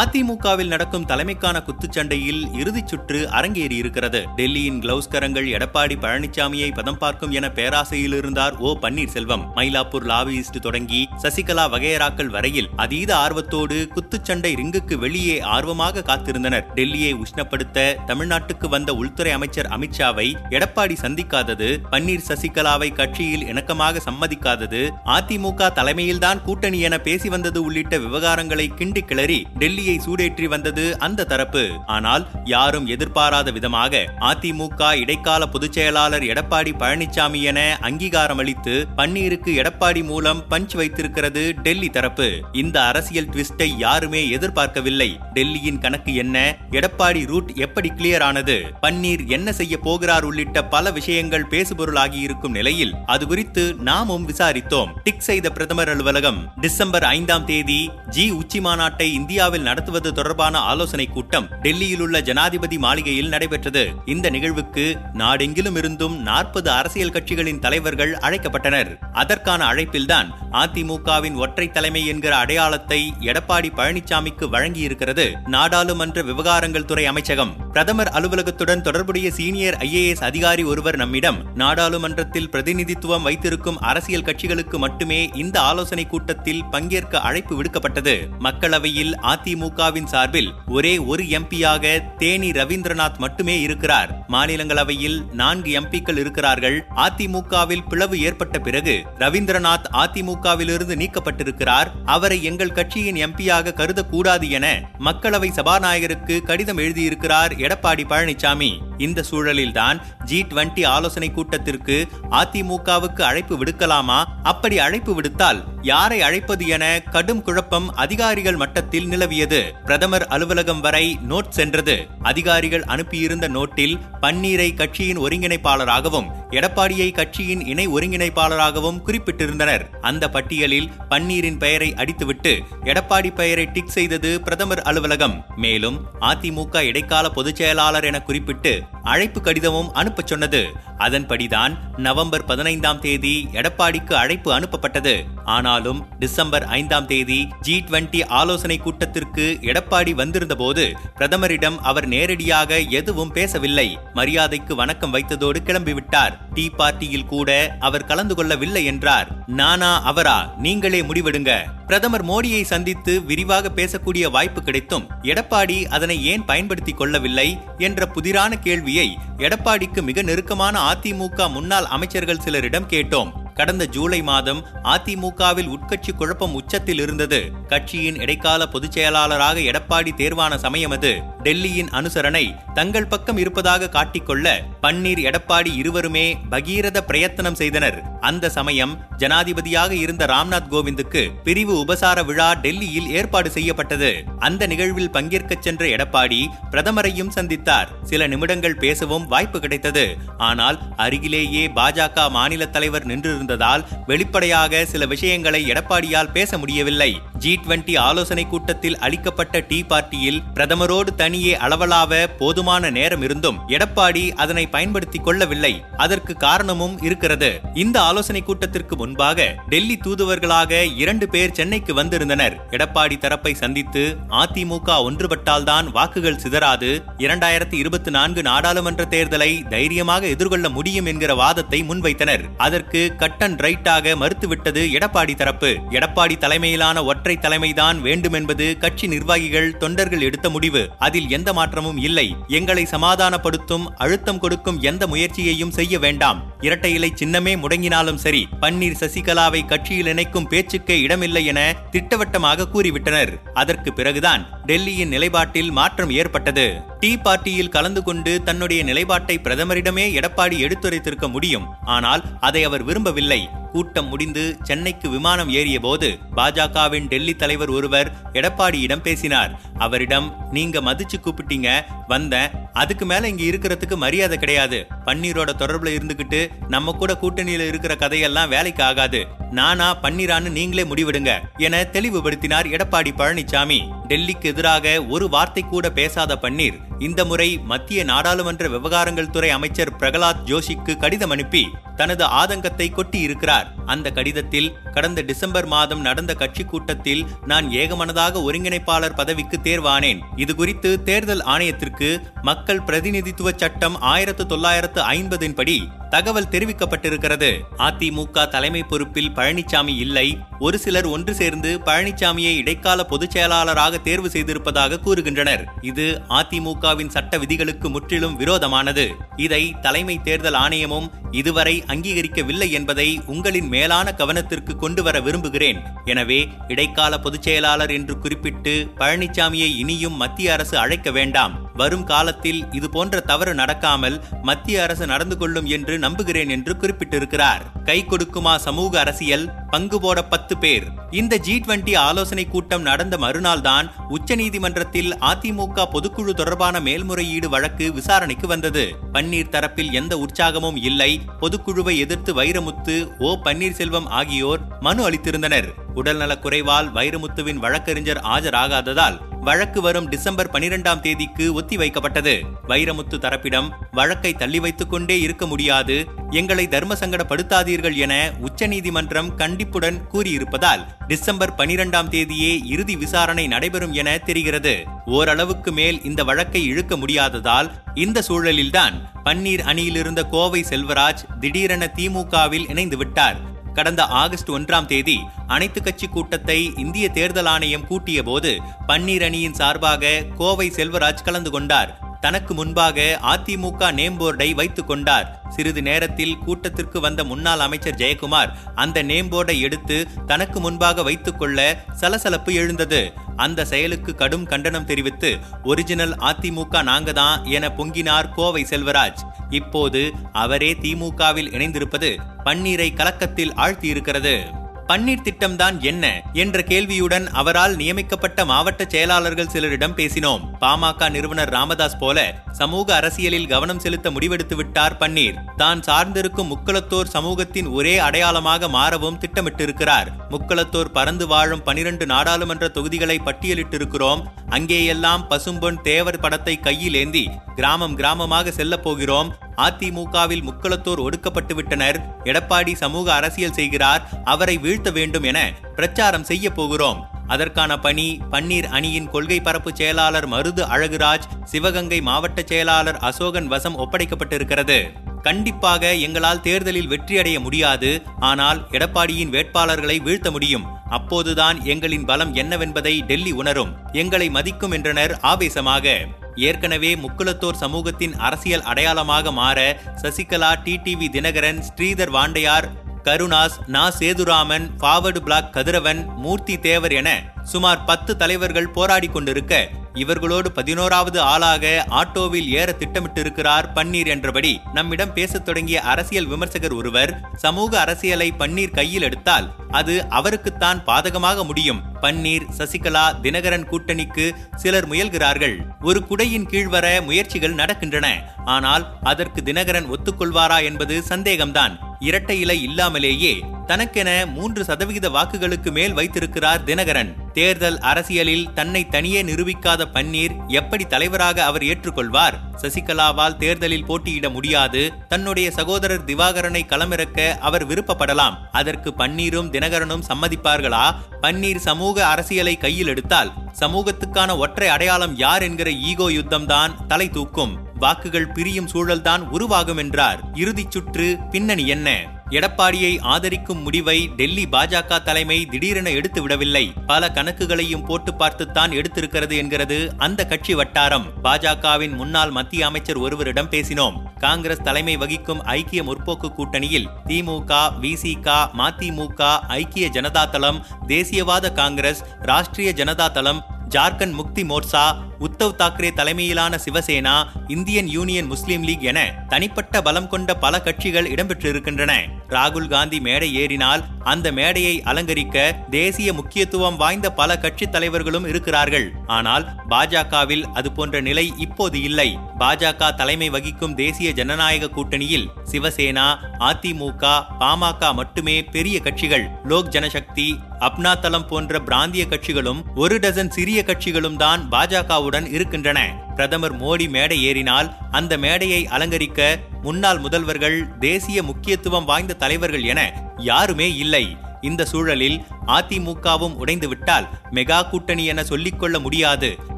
அதிமுகவில் நடக்கும் தலைமைக்கான குத்துச்சண்டையில் இறுதிச் சுற்று அரங்கேறி இருக்கிறது டெல்லியின் கிளவுஸ்கரங்கள் எடப்பாடி பழனிசாமியை பதம் பார்க்கும் என பேராசையில் இருந்தார் ஓ பன்னீர்செல்வம். மயிலாப்பூர் லாபியிஸ்ட் தொடங்கி சசிகலா வகையராக்கள் வரையில் அதீத ஆர்வத்தோடு குத்துச்சண்டை ரிங்குக்கு வெளியே ஆர்வமாக காத்திருந்தனர். டெல்லியை உஷ்ணப்படுத்த தமிழ்நாட்டுக்கு வந்த உள்துறை அமைச்சர் அமித்ஷாவை எடப்பாடி சந்திக்காதது பன்னீர் சசிகலாவை கட்சியில் இணக்கமாக சம்மதிக்காதது அதிமுக தலைமையில்தான் கூட்டணி என பேசி வந்தது உள்ளிட்ட விவகாரங்களை கிண்டி கிளறி டெல்லி டெல்லியை சூடேற்றி வந்தது அந்த தரப்பு. ஆனால் யாரும் எதிர்பாராத விதமாக அதிமுக இடைக்கால பொதுச் செயலாளர் எடப்பாடி பழனிசாமி என அங்கீகாரம் அளித்து பன்னீருக்கு எடப்பாடி மூலம் பஞ்ச் வைத்திருக்கிறது டெல்லி தரப்பு. இந்த அரசியல் ட்விஸ்டை யாருமே எதிர்பார்க்கவில்லை. டெல்லியின் கணக்கு என்ன? எடப்பாடி ரூட் எப்படி கிளியர் ஆனது? பன்னீர் என்ன செய்ய போகிறார் உள்ளிட்ட பல விஷயங்கள் பேசுபொருளாகி இருக்கும் நிலையில் அது குறித்து நாமும் விசாரித்தோம். டிக் செய்த பிரதமர் அலுவலகம் டிசம்பர் ஐந்தாம் தேதி ஜி உச்சி மாநாட்டை இந்தியாவில் நடத்துவது தொடர்பான ஆலோசனை கூட்டம் டெல்லியில் உள்ள ஜனாதிபதி மாளிகையில் நடைபெற்றது. இந்த நிகழ்வுக்கு நாடெங்கிலும் இருந்தும் நாற்பது அரசியல் கட்சிகளின் தலைவர்கள் அழைக்கப்பட்டனர். அதற்கான அழைப்பில்தான் அதிமுகவின் ஒற்றை தலைமை என்கிற அடையாளத்தை எடப்பாடி பழனிசாமிக்கு வழங்கியிருக்கிறது. நாடாளுமன்ற விவகாரங்கள் துறை அமைச்சகம். பிரதமர் அலுவலகத்துடன் தொடர்புடைய சீனியர் ஐஏஎஸ் அதிகாரி ஒருவர் நம்மிடம் நாடாளுமன்றத்தில் பிரதிநிதித்துவம் வைத்திருக்கும் அரசியல் கட்சிகளுக்கு மட்டுமே இந்த ஆலோசனை கூட்டத்தில் பங்கேற்க அழைப்பு விடுக்கப்பட்டது. மக்களவையில் அதிமுகவின் சார்பில் ஒரே ஒரு எம்பியாக தேனி ரவீந்திரநாத் மட்டுமே இருக்கிறார். மாநிலங்களவையில் நான்கு எம்பிக்கள் இருக்கிறார்கள். அதிமுகவில் பிளவு ஏற்பட்ட பிறகு ரவீந்திரநாத் அதிமுகவிலிருந்து நீக்கப்பட்டிருக்கிறார். அவரை எங்கள் கட்சியின் எம்பியாக கருதக்கூடாது என மக்களவை சபாநாயகருக்கு கடிதம் எழுதியிருக்கிறார் எடப்பாடி பழனிசாமி இந்த சூழலில்தான் ஜி டுவெண்டி ஆலோசனை கூட்டத்திற்கு அதிமுகவுக்கு அழைப்பு விடுக்கலாமா? அப்படி அழைப்பு விடுத்தால் யாரை அழைப்பது என கடும் குழப்பம் அதிகாரிகள் மட்டத்தில் நிலவியது. பிரதமர் அலுவலகம் வரை நோட் சென்றது. அதிகாரிகள் அனுப்பியிருந்த நோட்டில் பன்னீரை கட்சியின் ஒருங்கிணைப்பாளராகவும் எடப்பாடியை கட்சியின் இணை ஒருங்கிணைப்பாளராகவும் குறிப்பிட்டிருந்தனர். அந்த பட்டியலில் பன்னீரின் பெயரை அடித்துவிட்டு எடப்பாடி பெயரை டிக் செய்தது பிரதமர் அலுவலகம். மேலும் அதிமுக இடைக்கால பொதுச் செயலாளர் என குறிப்பிட்டு it. அழைப்பு கடிதமும் அனுப்பச் சொன்னது. அதன்படிதான் நவம்பர் பதினைந்தாம் தேதி எடப்பாடிக்கு அழைப்பு அனுப்பப்பட்டது. ஆனாலும் டிசம்பர் ஐந்தாம் தேதி ஜி டுவெண்டி ஆலோசனை கூட்டத்திற்கு எடப்பாடி வந்திருந்த போது பிரதமரிடம் அவர் நேரடியாக எதுவும் பேசவில்லை. மரியாதைக்கு வணக்கம் வைத்ததோடு கிளம்பிவிட்டார். டீ பார்ட்டியில் கூட அவர் கலந்து கொள்ளவில்லை என்றார். நானா அவரா? நீங்களே முடிவெடுங்க. பிரதமர் மோடியை சந்தித்து விரிவாக பேசக்கூடிய வாய்ப்பு கிடைத்தும் எடப்பாடி அதனை ஏன் பயன்படுத்திக் கொள்ளவில்லை என்ற புதிரான கேள்வி கேள்வியை எடப்பாடிக்கு மிக நெருக்கமான அதிமுக முன்னாள் அமைச்சர்கள் சிலரிடம் கேட்டோம். கடந்த ஜூலை மாதம் அதிமுகவில் உட்கட்சி குழப்பம் உச்சத்தில் இருந்தது. கட்சியின் இடைக்கால பொதுச் செயலாளராக எடப்பாடி தேர்வான சமயம் அது. டெல்லியின் அனுசரணை தங்கள் பக்கம் இருப்பதாக காட்டிக்கொள்ள பன்னீர் எடப்பாடி இருவருமே பகீரத பிரயத்தனம் செய்தனர். அந்த சமயம் ஜனாதிபதியாக இருந்த ராம்நாத் கோவிந்துக்கு பிரிவு உபசார விழா டெல்லியில் ஏற்பாடு செய்யப்பட்டது. அந்த நிகழ்வில் பங்கேற்கச் சென்ற எடப்பாடி பிரதமரையும் சந்தித்தார். சில நிமிடங்கள் பேசவும் வாய்ப்பு கிடைத்தது. ஆனால் அருகிலேயே பாஜக மாநில தலைவர் நின்றிருந்ததால் வெளிப்படையாக சில விஷயங்களை எடப்பாடியால் பேச முடியவில்லை. ஜி டுவெண்டி ஆலோசனை கூட்டத்தில் அளிக்கப்பட்ட டீ பார்ட்டியில் பிரதமரோடு தனியே அளவலாவ போதுமான நேரம் இருந்தும் எடப்பாடி அதனை பயன்படுத்திக் கொள்ளவில்லை. அதற்கு காரணமும் இருக்கிறது. இந்த ஆலோசனை கூட்டத்திற்கு முன்பாக டெல்லி தூதுவர்களாக இரண்டு பேர் சென்னைக்கு வந்திருந்தனர். எடப்பாடி தரப்பை சந்தித்து அதிமுக ஒன்றுபட்டால்தான் வாக்குகள் சிதறாது. இரண்டாயிரத்தி இருபத்தி நான்கு நாடாளுமன்ற தேர்தலை தைரியமாக எதிர்கொள்ள முடியும் என்கிற வாதத்தை முன்வைத்தனர். அதற்கு கட் அண்ட் ரைட்டாக மறுத்துவிட்டது எடப்பாடி தரப்பு. எடப்பாடி தலைமையிலான ஒற்றை தலைமைதான் வேண்டும் என்பது கட்சி நிர்வாகிகள் தொண்டர்கள் எடுத்த முடிவு. அதில் எந்த மாற்றமும் இல்லை. எங்களை சமாதானப்படுத்தும் அழுத்தம் கொடுக்கும் எந்த முயற்சியையும் செய்ய வேண்டாம். இரட்டை இலை சின்னமே முடங்கினாலும் சரி பன்னீர் சசிகலாவை கட்சியில் இணைக்கும் பேச்சுக்கே இடமில்லை என திட்டவட்டமாக கூறிவிட்டனர். அதற்கு பிறகுதான் டெல்லியின் நிலைப்பாட்டில் மாற்றம் ஏற்பட்டது. டீ பார்ட்டியில் கலந்து கொண்டு தன்னுடைய நிலைப்பாட்டை பிரதமரிடமே எடப்பாடி எடுத்துரைத்திருக்க முடியும். ஆனால் அதை அவர் விரும்பவில்லை. முடியவில்லை கூட்டம் முடிந்து சென்னைக்கு விமானம் ஏறிய போது பாஜகவின் டெல்லி தலைவர் ஒருவர் எடப்பாடியிடம் பேசினார். அவரிடம் நீங்க மதிச்சு கூப்பிட்டீங்க வந்தேன். அதுக்கு மேல இங்க இருக்கிறதுக்கு மரியாதை கிடையாது. பன்னீரோட தொடர்புல இருந்துகிட்டு நம்ம கூட கூட்டணியில இருக்கிற கதையெல்லாம் வேலைக்கு ஆகாது. நானா பன்னீரான்னு நீங்களே முடிவெடுங்க என தெளிவுபடுத்தினார் எடப்பாடி பழனிசாமி டெல்லிக்கு எதிராக ஒரு வார்த்தை கூட பேசாத பன்னீர் இந்த முறை மத்திய நாடாளுமன்ற விவகாரங்கள் துறை அமைச்சர் பிரகலாத் ஜோஷிக்கு கடிதம் அனுப்பி தனது ஆதங்கத்தை கொட்டி இருக்கிறார் அந்த கடிதத்தில் கடந்த டிசம்பர் மாதம் நடந்த கட்சி கூட்டத்தில் நான் ஏகமனதாக ஒருங்கிணைப்பாளர் பதவிக்கு தேர்வானேன். இது குறித்து தேர்தல் ஆணையத்திற்கு மக்கள் பிரதிநிதித்துவ சட்டம் ஆயிரத்து தொள்ளாயிரத்து ஐம்பதின் படி தகவல் தெரிவிக்கப்பட்டிருக்கிறது. அதிமுக தலைமை பொறுப்பில் பழனிசாமி இல்லை. ஒரு சிலர் ஒன்று சேர்ந்து பழனிசாமியை இடைக்கால பொதுச் செயலாளராக தேர்வு செய்திருப்பதாக கூறுகின்றனர். இது அதிமுகவின் சட்ட விதிகளுக்கு முற்றிலும் விரோதமானது. இதை தலைமை தேர்தல் ஆணையமும் இதுவரை அங்கீகரிக்கவில்லை என்பதை உங்களின் மேலான கவனத்திற்கு கொண்டு வர விரும்புகிறேன். எனவே இடைக்கால பொதுச்செயலாளர் என்று குறிப்பிட்டு பழனிசாமியை இனியும் மத்திய அரசு அழைக்க வேண்டாம். வரும் காலத்தில் இது போன்ற தவறு நடக்காமல் மத்திய அரசு நடந்து கொள்ளும் என்று நம்புகிறேன் என்று குறிப்பிட்டிருக்கிறார். கை கொடுக்குமா சமூக அரசியல்? பங்கு போட பத்து பேர். இந்த ஜி டுவெண்டி ஆலோசனை கூட்டம் நடந்த மறுநாள் தான் உச்சநீதிமன்றத்தில் அதிமுக பொதுக்குழு தொடர்பான மேல்முறையீடு வழக்கு விசாரணைக்கு வந்தது. பன்னீர் தரப்பில் எந்த உற்சாகமும் இல்லை. பொதுக்குழுவை எதிர்த்து வைரமுத்து ஓ பன்னீர்செல்வம் ஆகியோர் மனு அளித்திருந்தனர். உடல்நலக் குறைவால் வைரமுத்துவின் வழக்கறிஞர் ஆஜராகாததால் வழக்கு வரும் டிசம்பர் பனிரெண்டாம் தேதிக்கு ஒத்தி வைக்கப்பட்டது வைரமுத்து தரப்பிடம் வழக்கை தள்ளி வைத்துக் கொண்டே இருக்க முடியாது. எங்களை தர்ம சங்கடப்படுத்தாதீர்கள் என உச்சநீதிமன்றம் கண்டிப்புடன் கூறியிருப்பதால் டிசம்பர் பனிரெண்டாம் தேதியே இறுதி விசாரணை நடைபெறும் என தெரிகிறது. ஓரளவுக்கு மேல் இந்த வழக்கை இழுக்க முடியாததால் இந்த சூழலில்தான் பன்னீர் அணியிலிருந்த கோவை செல்வராஜ் திடீரென திமுகவில் இணைந்து விட்டார் கடந்த ஆகஸ்ட் ஒன்றாம் தேதி அனைத்து கட்சி கூட்டத்தை இந்திய தேர்தல் ஆணையம் கூட்டிய போது பன்னீர் அணியின் சார்பாக கோவை செல்வராஜ் கலந்து கொண்டார். தனக்கு முன்பாக அதிமுக நேம் போர்டை வைத்துக் கொண்டார். சிறிது நேரத்தில் கூட்டத்திற்கு வந்த முன்னாள் அமைச்சர் ஜெயக்குமார் அந்த நேம் போர்டை எடுத்து தனக்கு முன்பாக வைத்துக்கொள்ள சலசலப்பு எழுந்தது. அந்த செயலுக்கு கடும் கண்டனம் தெரிவித்து ஒரிஜினல் அதிமுக நாங்க தான் என பொங்கினார் கோவை செல்வராஜ். இப்போது அவரே திமுகவில் இணைந்திருப்பது பன்னீரை கலக்கத்தில் ஆழ்த்தியிருக்கிறது. பன்னீர் திட்டம்தான் என்ன என்ற கேள்வியுடன் அவரால் நியமிக்கப்பட்ட மாவட்ட செயலாளர்கள் சிலரிடம் பேசினோம். பாமக நிறுவனர் ராமதாஸ் போல சமூக அரசியலில் கவனம் செலுத்த முடிவெடுத்து விட்டார் பன்னீர். தான் சார்ந்திருக்கும் முக்களத்தோர் சமூகத்தின் ஒரே அடையாளமாக மாறவும் திட்டமிட்டிருக்கிறார். முக்களத்தோர் பறந்து வாழும் பனிரெண்டு நாடாளுமன்ற தொகுதிகளை பட்டியலிட்டிருக்கிறோம். அங்கேயெல்லாம் பசும்பொன் தேவர் படத்தை கையில் ஏந்தி கிராமம் கிராமமாக செல்லப் போகிறோம். அதிமுகவில் முக்களத்தோர் ஒடுக்கப்பட்டுவிட்டனர் எடப்பாடி சமூக அரசியல் செய்கிறார். அவரை வீழ்த்த வேண்டும் என பிரச்சாரம் செய்ய போகிறோம். அதற்கான பணி பன்னீர் அணியின் கொள்கை பரப்பு செயலாளர் மருது அழகுராஜ் சிவகங்கை மாவட்ட செயலாளர் அசோகன் வசம் ஒப்படைக்கப்பட்டிருக்கிறது. கண்டிப்பாக எங்களால் தேர்தலில் வெற்றியடைய முடியாது. ஆனால் எடப்பாடியின் வேட்பாளர்களை வீழ்த்த முடியும். அப்போதுதான் எங்களின் பலம் என்னவென்பதை டெல்லி உணரும். எங்களை மதிக்கும் என்றனர் ஆவேசமாக. ஏற்கனவே முக்குலத்தோர் சமூகத்தின் அரசியல் அடையாளமாக மாற சசிகலா டிடிவி தினகரன் ஸ்ரீதர் வாண்டையார் கருணாஸ் நா. சேதுராமன் ஃபாவர்டு பிளாக் கதிரவன் மூர்த்தி தேவர் என சுமார் பத்து தலைவர்கள் போராடி கொண்டிருக்க இவர்களோடு பதினோராவது ஆளாக ஆட்டோவில் ஏற திட்டமிட்டிருக்கிறார் பன்னீர் என்றபடி நம்மிடம் பேசத் தொடங்கிய அரசியல் விமர்சகர் ஒருவர் சமூக அரசியலை பன்னீர் கையில் எடுத்தால் அது அவருக்குத்தான் பாதகமாக முடியும். பன்னீர் சசிகலா தினகரன் கூட்டணிக்கு சிலர் முயல்கிறார்கள். ஒரு குடையின் கீழ் வர முயற்சிகள் நடக்கின்றன. ஆனால் அதற்கு தினகரன் ஒத்துக்கொள்வாரா என்பது சந்தேகம்தான். இரட்டை இலை இல்லாமலேயே தனக்கென மூன்று சதவிகித வாக்குகளுக்கு மேல் வைத்திருக்கிறார் தினகரன். தேர்தல் அரசியலில் தன்னை தனியே நிரூபிக்காத பன்னீர் எப்படி தலைவராக அவர் ஏற்றுக்கொள்வார்? சசிகலாவால் தேர்தலில் போட்டியிட முடியாது. தன்னுடைய சகோதரர் திவாகரனை களமிறக்க அவர் விருப்பப்படலாம். அதற்கு பன்னீரும் தினகரனும் சம்மதிப்பார்களா? பன்னீர் சமூக அரசியலை கையில் எடுத்தால் சமூகத்துக்கான ஒற்றை அடையாளம் யார் என்கிற ஈகோ யுத்தம்தான் தலை தூக்கும். வாக்குகள் பிரியும் சூழல்தான் உருவாகும் என்றார். இறுதிச் சுற்று பின்னணி என்ன? எடப்பாடியை ஆதரிக்கும் முடிவை டெல்லி பாஜக தலைமை திடீரென எடுத்து விடவில்லை பல கணக்குகளையும் போட்டு பார்த்துத்தான் எடுத்திருக்கிறது என்கிறது அந்த கட்சி வட்டாரம். பாஜகவின் முன்னாள் மத்திய அமைச்சர் ஒருவரிடம் பேசினோம். காங்கிரஸ் தலைமை வகிக்கும் ஐக்கிய முற்போக்கு கூட்டணியில் திமுக விசிக மதிமுக ஐக்கிய ஜனதா தளம் தேசியவாத காங்கிரஸ் ராஷ்டிரிய ஜனதா தளம் ஜார்க்கண்ட் முக்தி மோர்ச்சா உத்தவ் தாக்கரே தலைமையிலான Shiv Sena Indian Union Muslim League என தனிப்பட்ட பலம் கொண்ட பல கட்சிகள் இடம்பெற்றிருக்கின்றன. ராகுல் காந்தி மேடை ஏறினால் அந்த மேடையை அலங்கரிக்க தேசிய முக்கியத்துவம் வாய்ந்த பல கட்சி தலைவர்களும் இருக்கிறார்கள். ஆனால் பாஜகவில் அது போன்ற நிலை இப்போது இல்லை. பாஜக தலைமை வகிக்கும் தேசிய ஜனநாயக கூட்டணியில் சிவசேனா அதிமுக பாமக மட்டுமே பெரிய கட்சிகள். லோக் ஜனசக்தி அப்னா தளம் போன்ற பிராந்திய கட்சிகளும் ஒரு டசன் சிறிய கட்சிகளும் தான் பாஜகவுடன் இருக்கின்றன. பிரதமர் மோடி மேடை ஏறினால் அந்த மேடையை அலங்கரிக்க முன்னாள் முதல்வர்கள் தேசிய முக்கியத்துவம் வாய்ந்த தலைவர்கள் என யாருமே இல்லை. இந்த சூழலில் அதிமுகவும் உடைந்துவிட்டால் மெகா கூட்டணி என சொல்லிக்கொள்ள முடியாது.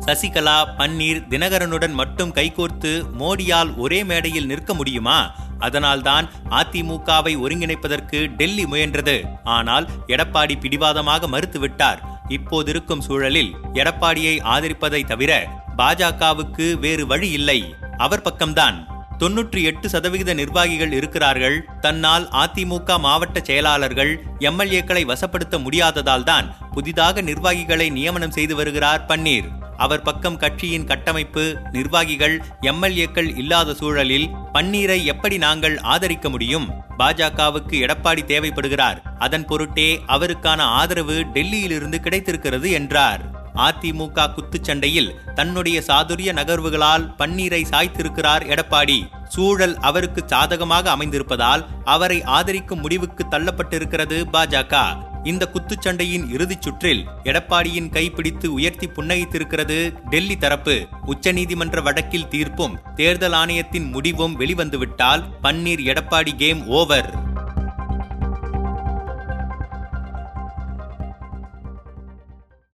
சசிகலா பன்னீர் தினகரனுடன் மட்டும் கைகோர்த்து மோடியால் ஒரே மேடையில் நிற்க முடியுமா? அதனால்தான் அதிமுகவை ஒருங்கிணைப்பதற்கு டெல்லி முயன்றது. ஆனால் எடப்பாடி பிடிவாதமாக மறுத்துவிட்டார். இப்போதிருக்கும் சூழலில் எடப்பாடியை ஆதரிப்பதை தவிர பாஜகவுக்கு வேறு வழி இல்லை. அவர் பக்கம்தான். தொன்னூற்றி எட்டு சதவிகித நிர்வாகிகள் இருக்கிறார்கள். தன்னால் அதிமுக மாவட்ட செயலாளர்கள் எம்எல்ஏக்களை வசப்படுத்த முடியாததால் தான் புதிதாக நிர்வாகிகளை நியமனம் செய்து வருகிறார் பன்னீர். அவர் பக்கம் கட்சியின் கட்டமைப்பு நிர்வாகிகள் எம்எல்ஏக்கள் இல்லாத சூழலில் பன்னீரை எப்படி நாங்கள் ஆதரிக்க முடியும்? பாஜகவுக்கு எடப்பாடி தேவைப்படுகிறார். அதன் பொருட்டே அவருக்கான ஆதரவு டெல்லியிலிருந்து கிடைத்திருக்கிறது என்றார். அதிமுக குத்துச்சண்டையில் தன்னுடைய சாதுரிய நகர்வுகளால் பன்னீரை சாய்த்திருக்கிறார் எடப்பாடி. சூழல் அவருக்கு சாதகமாக அமைந்திருப்பதால் அவரை ஆதரிக்கும் முடிவுக்கு தள்ளப்பட்டிருக்கிறது பாஜக. இந்த குத்துச்சண்டையின் இறுதிச் சுற்றில் எடப்பாடியின் கைப்பிடித்து உயர்த்தி புன்னகைத்திருக்கிறது டெல்லி தரப்பு. உச்சநீதிமன்ற வழக்கில் தீர்ப்பும் தேர்தல் ஆணையத்தின் முடிவும் வெளிவந்துவிட்டால் பன்னீர் எடப்பாடி கேம் ஓவர்.